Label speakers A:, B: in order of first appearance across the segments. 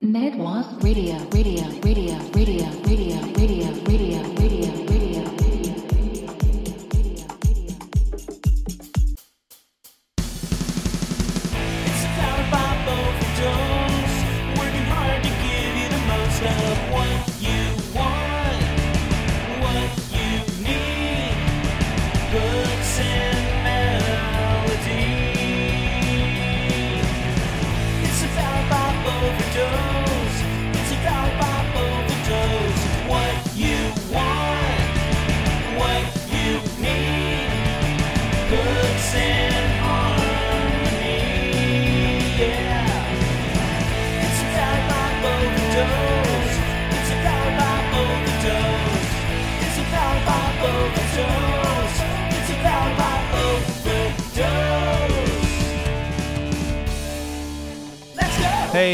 A: Mad Wasp Radio, Radio, Radio, Radio, Radio, Radio, Radio,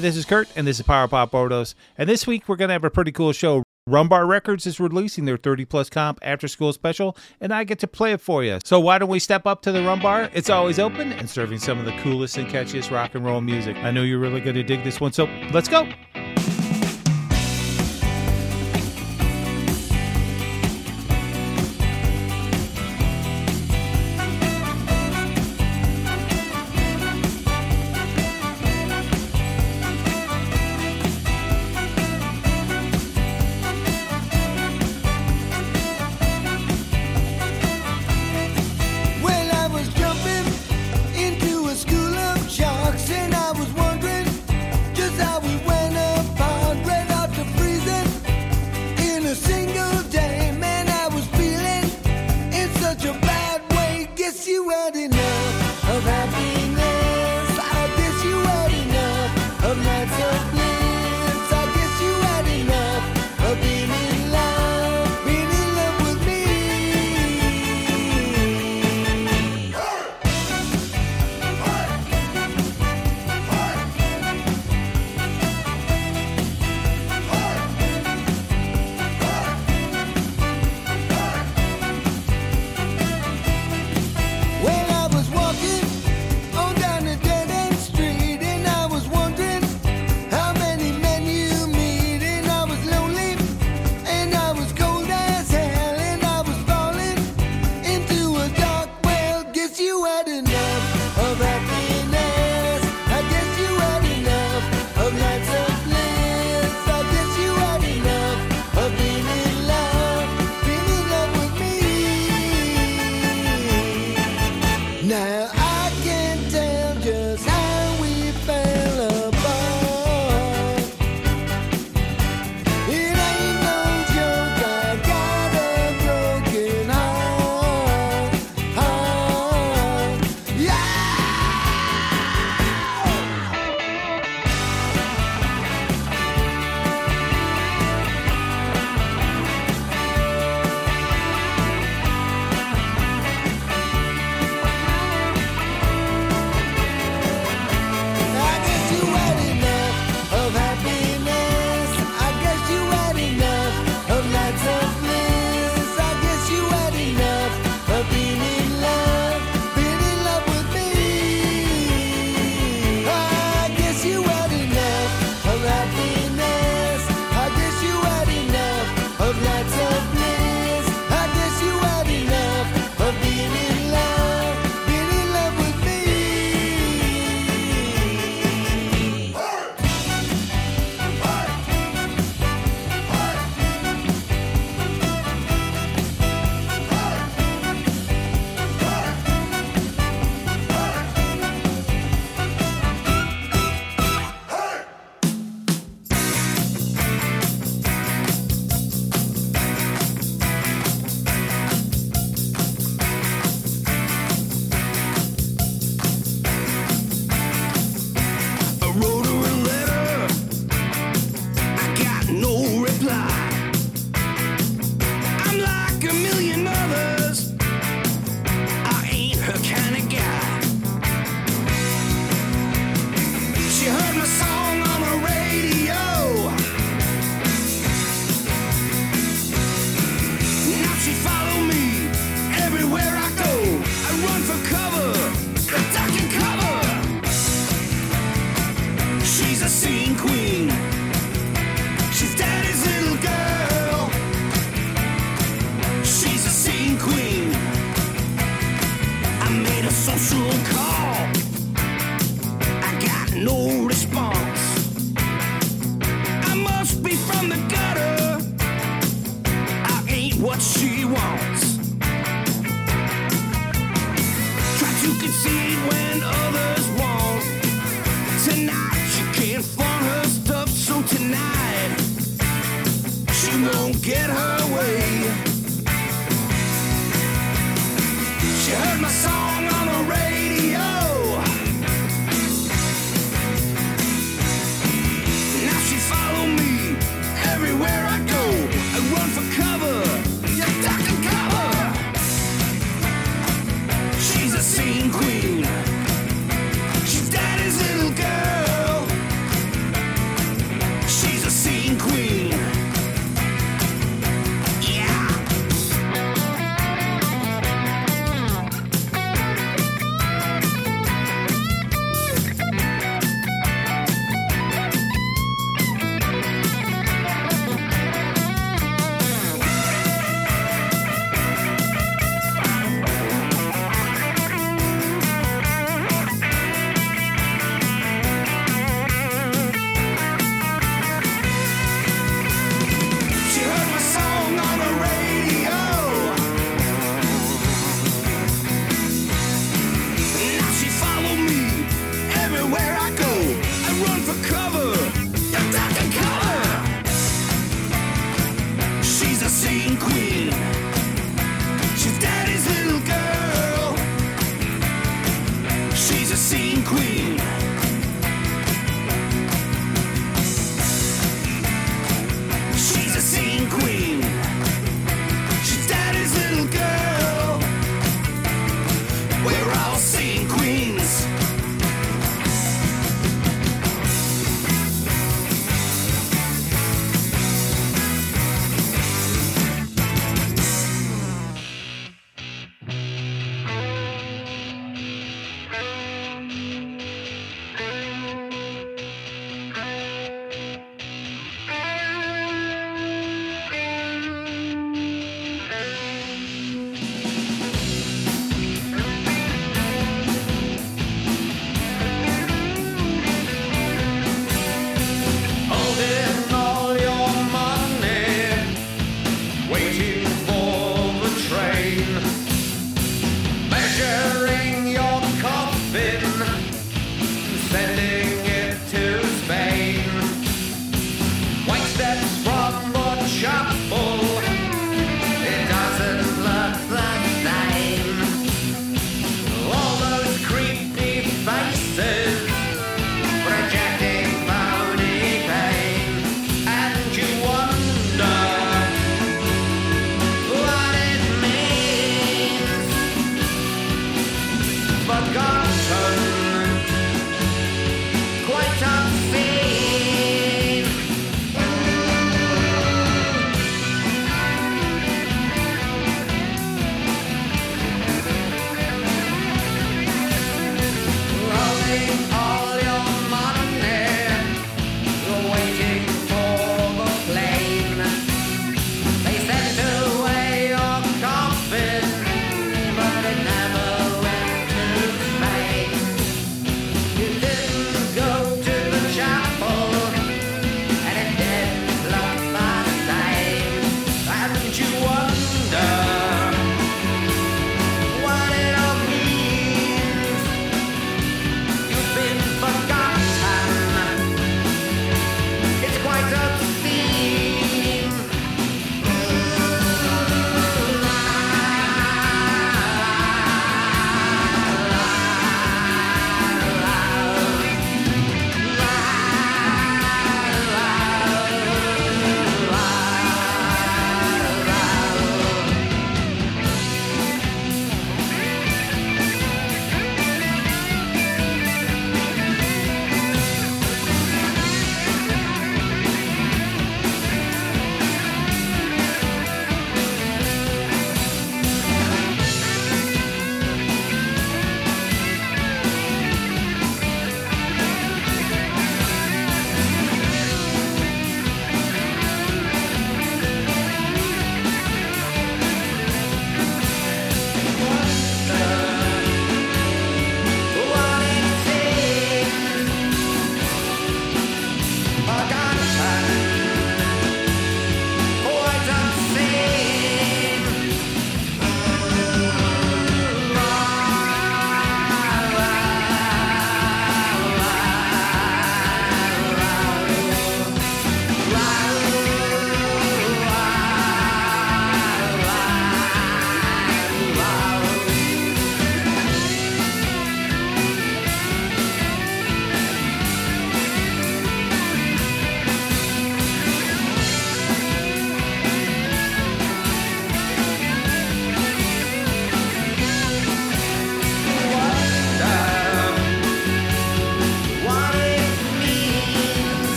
B: This is Kurt, and this is Power Pop Overdose. And this week we're going to have a pretty cool show. Rumbar Records is releasing their 30 plus comp after school special, and I get to play it for you. So why don't we step up to the Rumbar? It's always open and serving some of the coolest and catchiest rock and roll music. I know you're really going to dig this one, so let's go.
C: such a bad way. Guess you
D: had enough.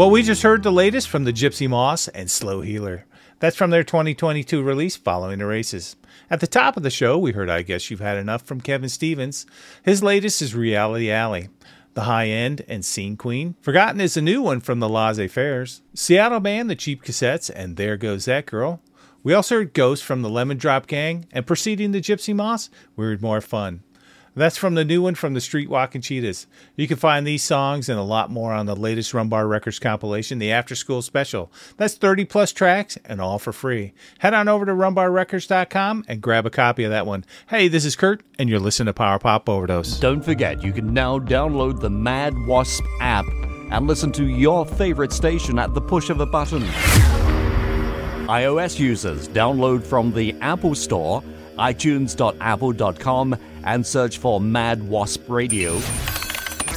B: Well, we just heard the latest from the Gypsy Moss and Slow Healer. That's from their 2022 release, Following the Races. At the top of the show, we heard I Guess You've Had Enough from Kevin Stevens. His latest is Reality Alley. The High End and Scene Queen. Forgotten is a new one from the Laissez Fairs. Seattle Band, The Cheap Cassettes, and There Goes That Girl. We also heard Ghost from the Lemon Drop Gang, and preceding the Gypsy Moss, we heard More Fun. That's from the new one from the Street Walking Cheetahs. You can find these songs and a lot more on the latest Rumbar Records compilation, the After School Special. That's 30 plus tracks and all for free. Head on over to rumbarrecords.com and grab a copy of that one. Hey, this is Kurt, and you're listening to Power Pop Overdose.
E: Don't forget, you can now download the Mad Wasp app and listen to your favorite station at the push of a button. iOS users, download from the Apple Store, itunes.apple.com, and search for Mad Wasp Radio.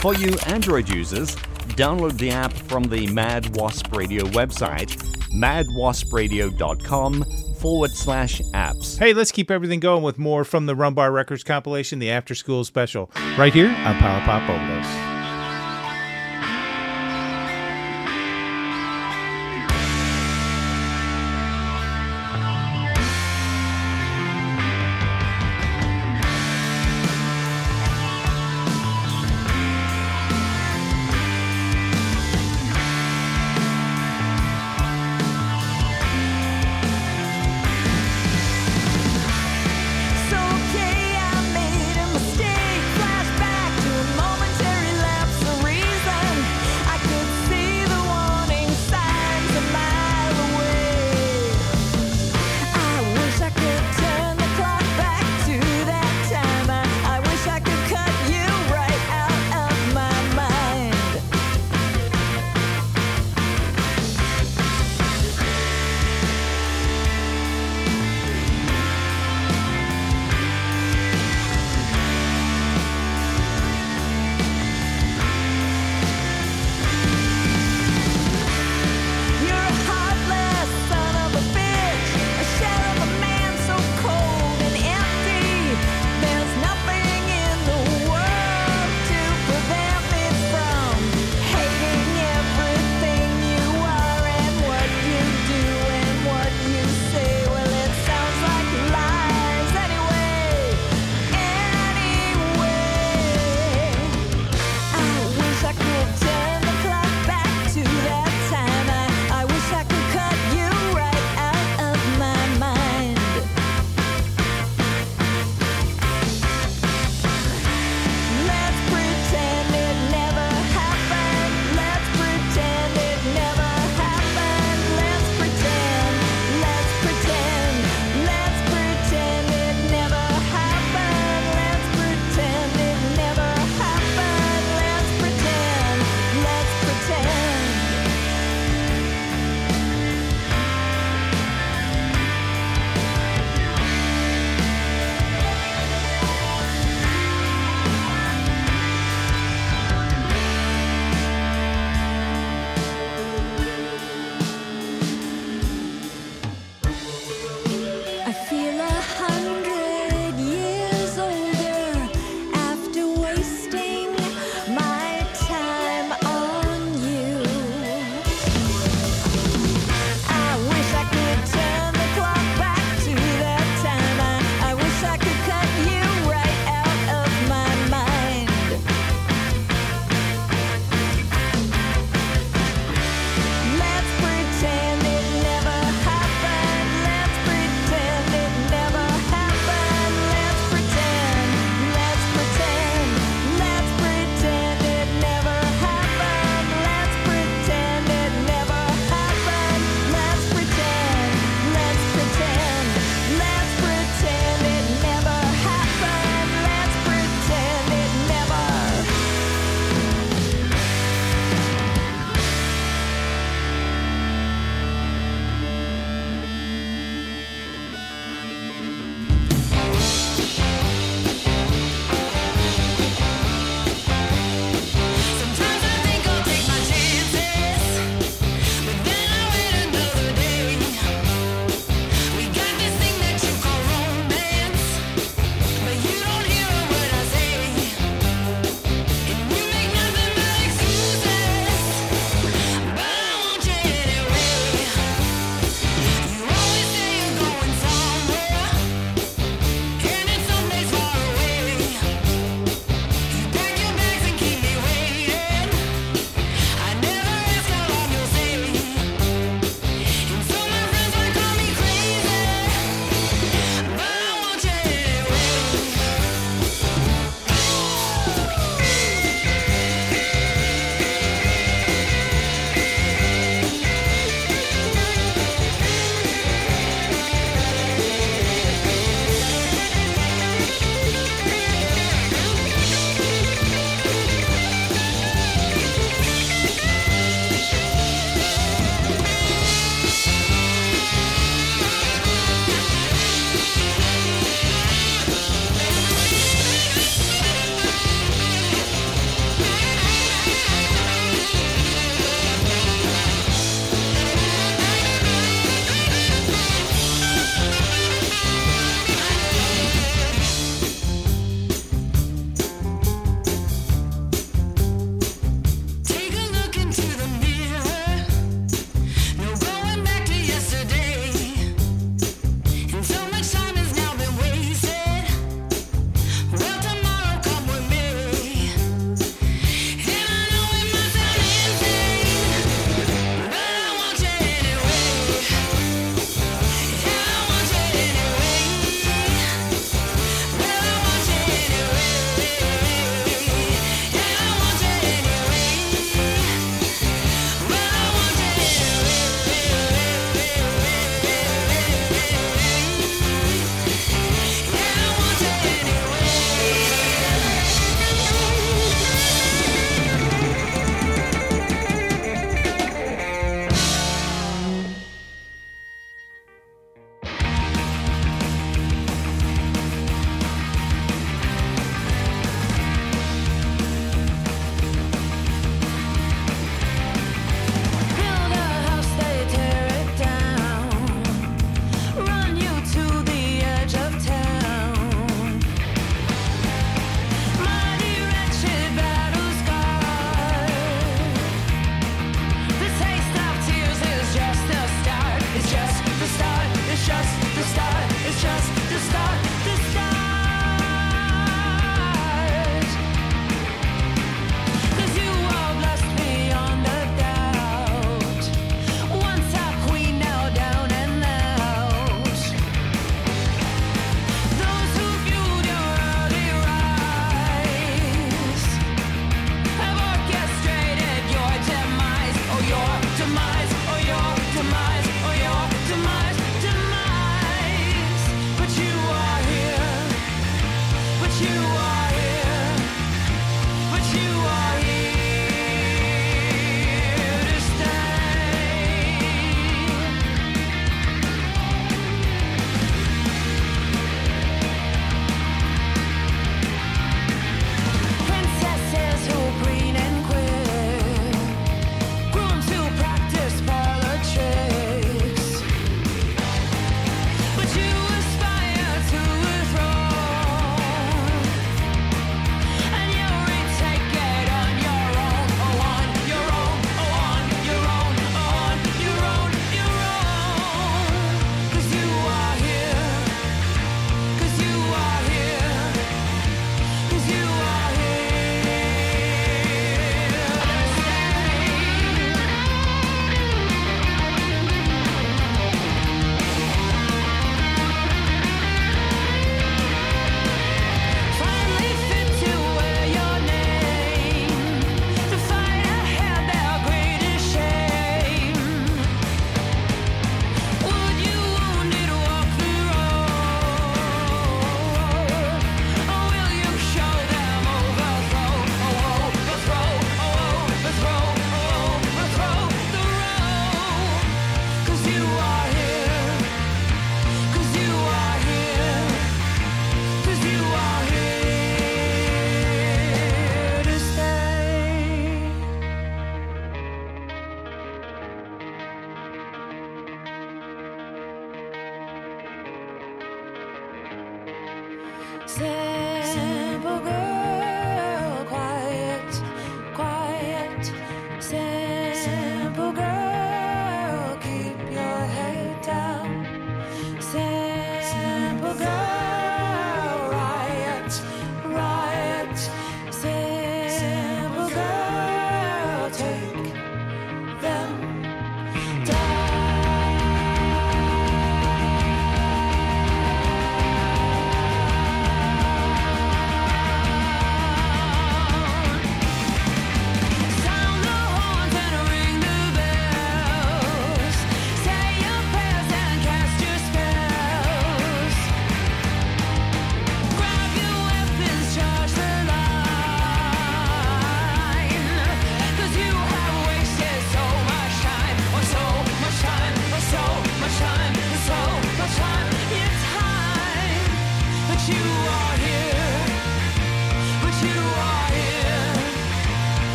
E: For you Android users, download the app from the Mad Wasp Radio website, madwaspradio.com forward slash apps.
B: Hey, let's keep everything going with more from the Rumbar Records compilation, the After School Special, right here on Power Pop Overdose.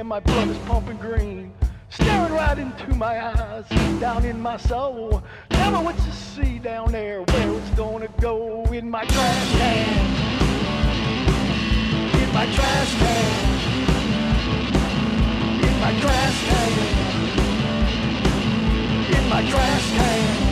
F: And my blood is pumping green. Staring right into my eyes, down in my soul. Tell me what you see down there, where it's gonna go in my trash can. In my trash can. In my trash can. In my trash can.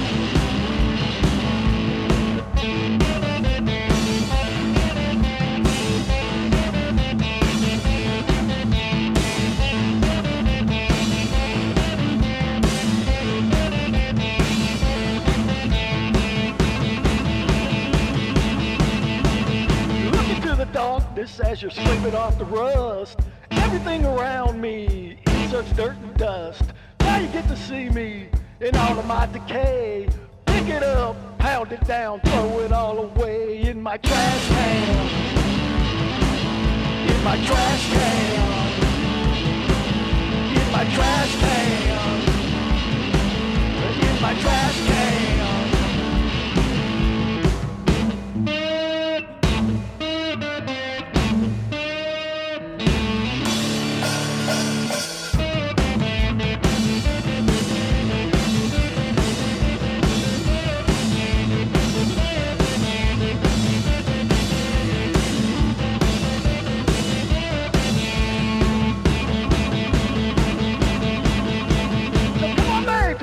F: Darkness as you're scraping off the rust. Everything around me is such dirt and dust. Now you get to see me in all of my decay. Pick it up, pound it down, throw it all away in my trash can. In my trash can. In my trash can. In my trash can.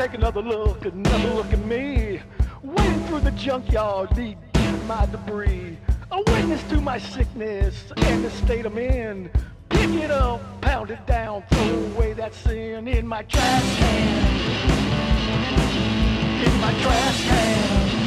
F: Take another look, another look at me. Wading through the junkyard, deep in my debris. A witness to my sickness and the state I'm in. Pick it up, pound it down, throw away that sin in my trash can. In my trash can.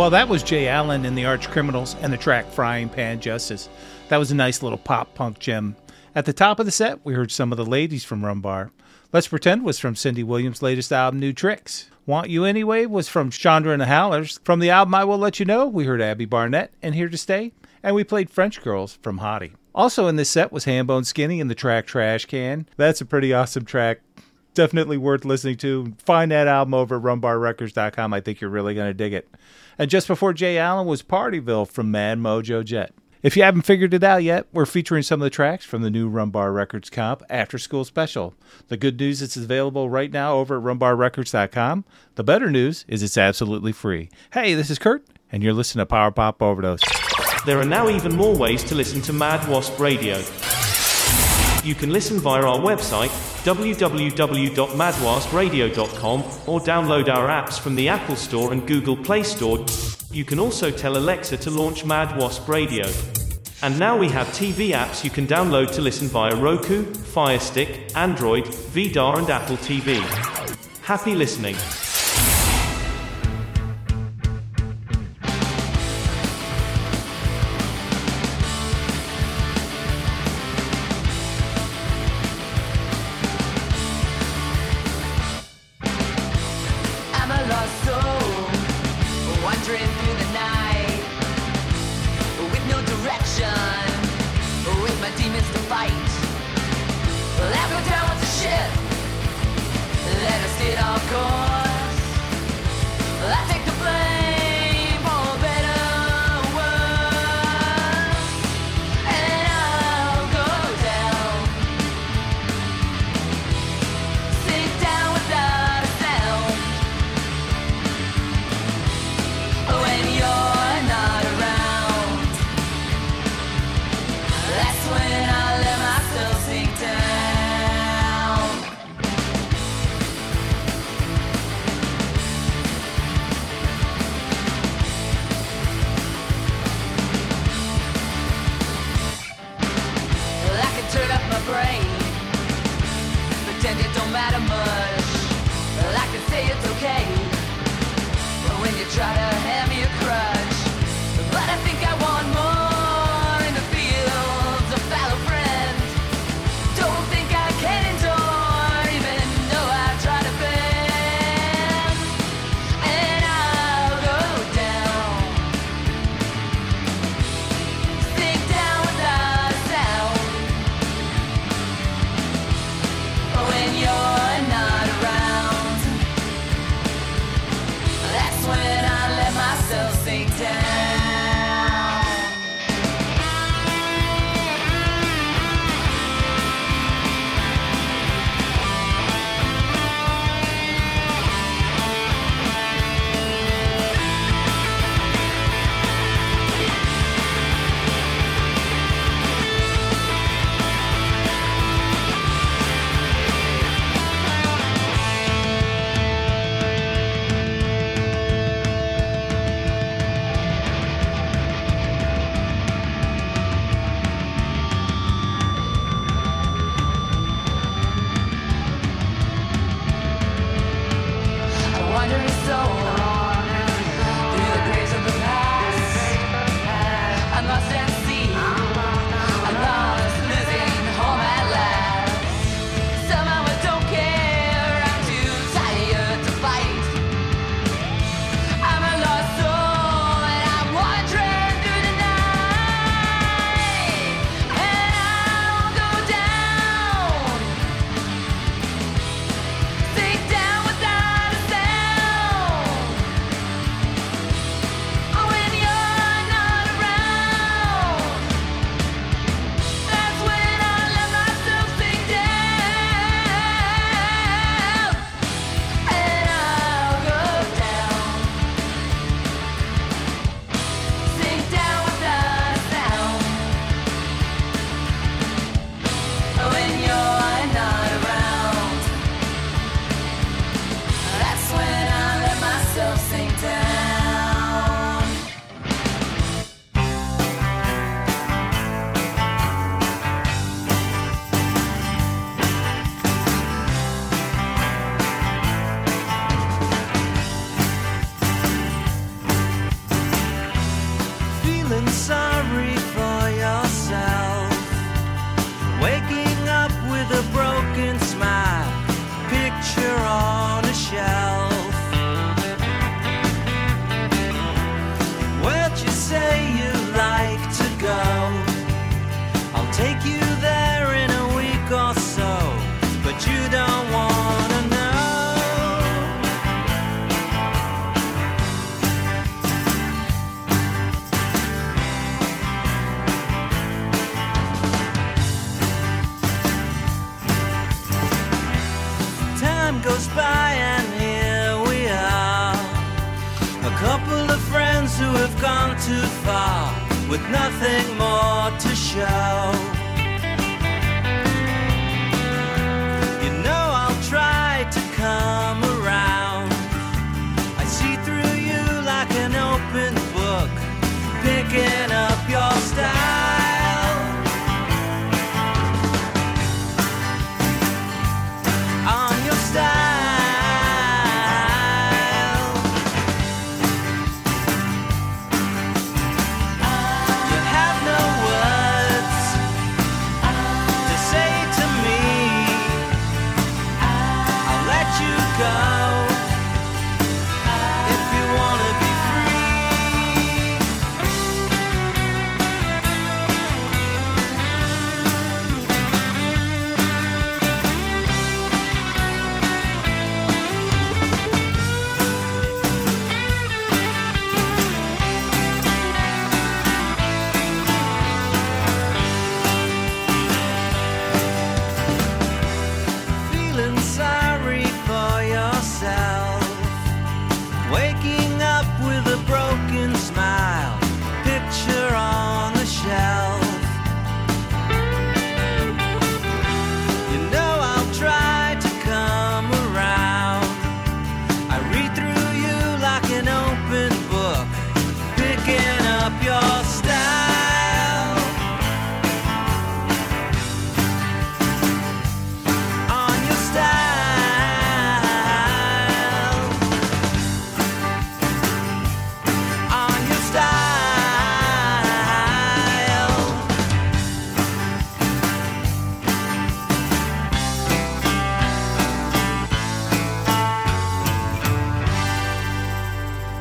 C: Well,
B: that was Jay Allen in the Arch Criminals and the track Frying Pan Justice. That was a nice little pop punk gem. At the top of the set, we heard some of the ladies from Rumbar. Let's Pretend was from Cindy Williams' latest album, New Tricks. Want You Anyway was from Chandra and the Howlers. From the album I Will Let You Know, we heard Abby Barnett and Here to Stay, and we played French Girls from Hottie. Also in this set was Hambone Skinny and the track Trash Can. That's a pretty awesome track. Definitely worth listening to. Find that album over at rumbarrecords.com. I think you're really going to dig it. And just before Jay Allen was Partyville from Mad Mojo Jet. If you haven't figured it out yet, we're featuring some of the tracks from the new Rumbar Records comp After School Special. The good news is it's available right now over at rumbarrecords.com. The better news is it's absolutely free. Hey, this is Kurt, and you're listening to Power Pop Overdose.
G: There are now even more ways to listen to Mad Wasp Radio. You can listen via our website www.madwaspradio.com or download our apps from the Apple Store and Google Play Store. You can also tell Alexa to launch Mad Wasp Radio. And now we have TV apps you can download to listen via Roku, Fire Stick, Android, VIDAA, and Apple TV. Happy listening.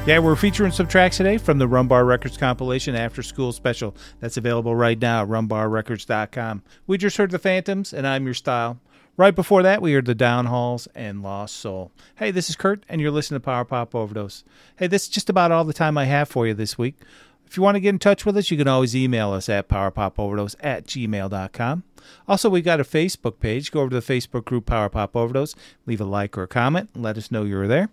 B: Yeah, we're featuring some tracks today from the Rumbar Records compilation After School Special. That's available right now at rumbarrecords.com. We just heard The Phantoms, and I'm Your Style. Right before that, we heard The Downhalls and Lost Soul. Hey, this is Kurt, and you're listening to Power Pop Overdose. Hey, this is just about all the time I have for you this week. If you want to get in touch with us, you can always email us at powerpopoverdose at gmail.com. Also, we've got a Facebook page. Go over to the Facebook group Power Pop Overdose, leave a like or a comment, let us know you're there.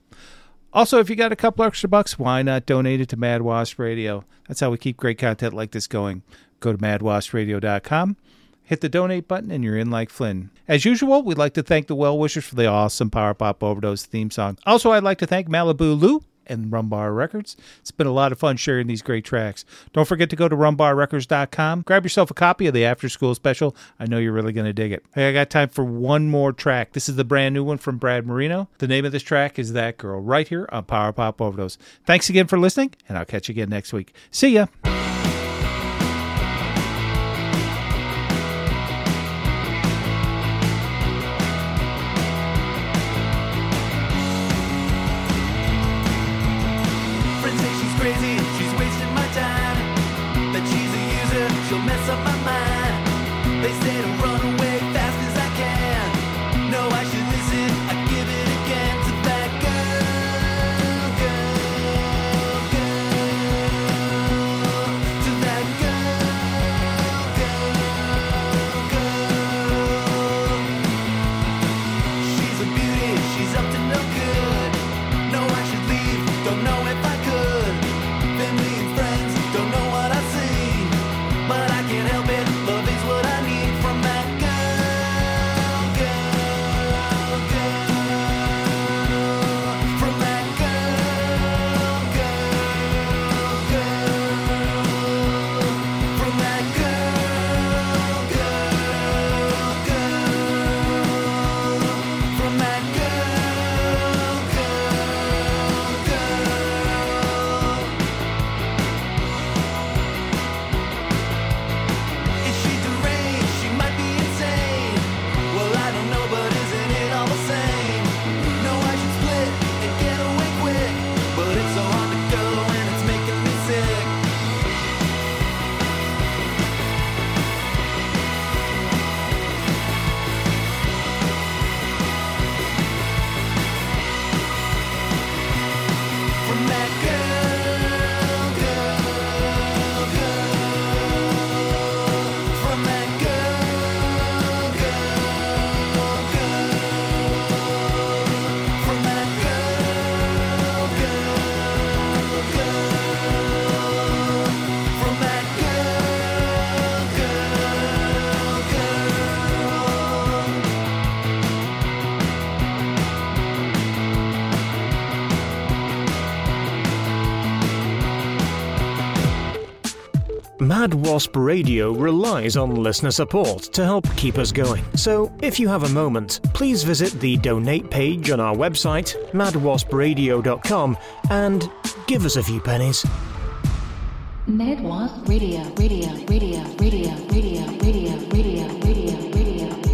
B: Also, if you got a couple extra bucks, why not donate it to Mad Wasp Radio? That's how we keep great content like this going. Go to madwaspradio.com, hit the donate button, and you're in like Flynn. As usual, we'd like to thank the well wishers for the awesome Power Pop Overdose theme song. Also, I'd like to thank Malibu Lou and Rumbar Records. It's been a lot of fun sharing these great tracks. Don't forget to go to rumbarrecords.com. Grab yourself a copy of the After School Special. I know you're really going to dig it. Hey, I got time for one more track. This is the brand new one from Brad Marino. The name of this track is That Girl, right here on Power Pop Overdose. Thanks again for listening, and I'll catch you again next week. See ya.
H: Wasp Radio relies on listener support to help keep us going. So, if you have a moment, please visit the donate page on our website, madwaspradio.com, and give us a few pennies.
I: Mad Wasp Radio, radio, radio, radio, radio, radio, radio, radio, radio, radio.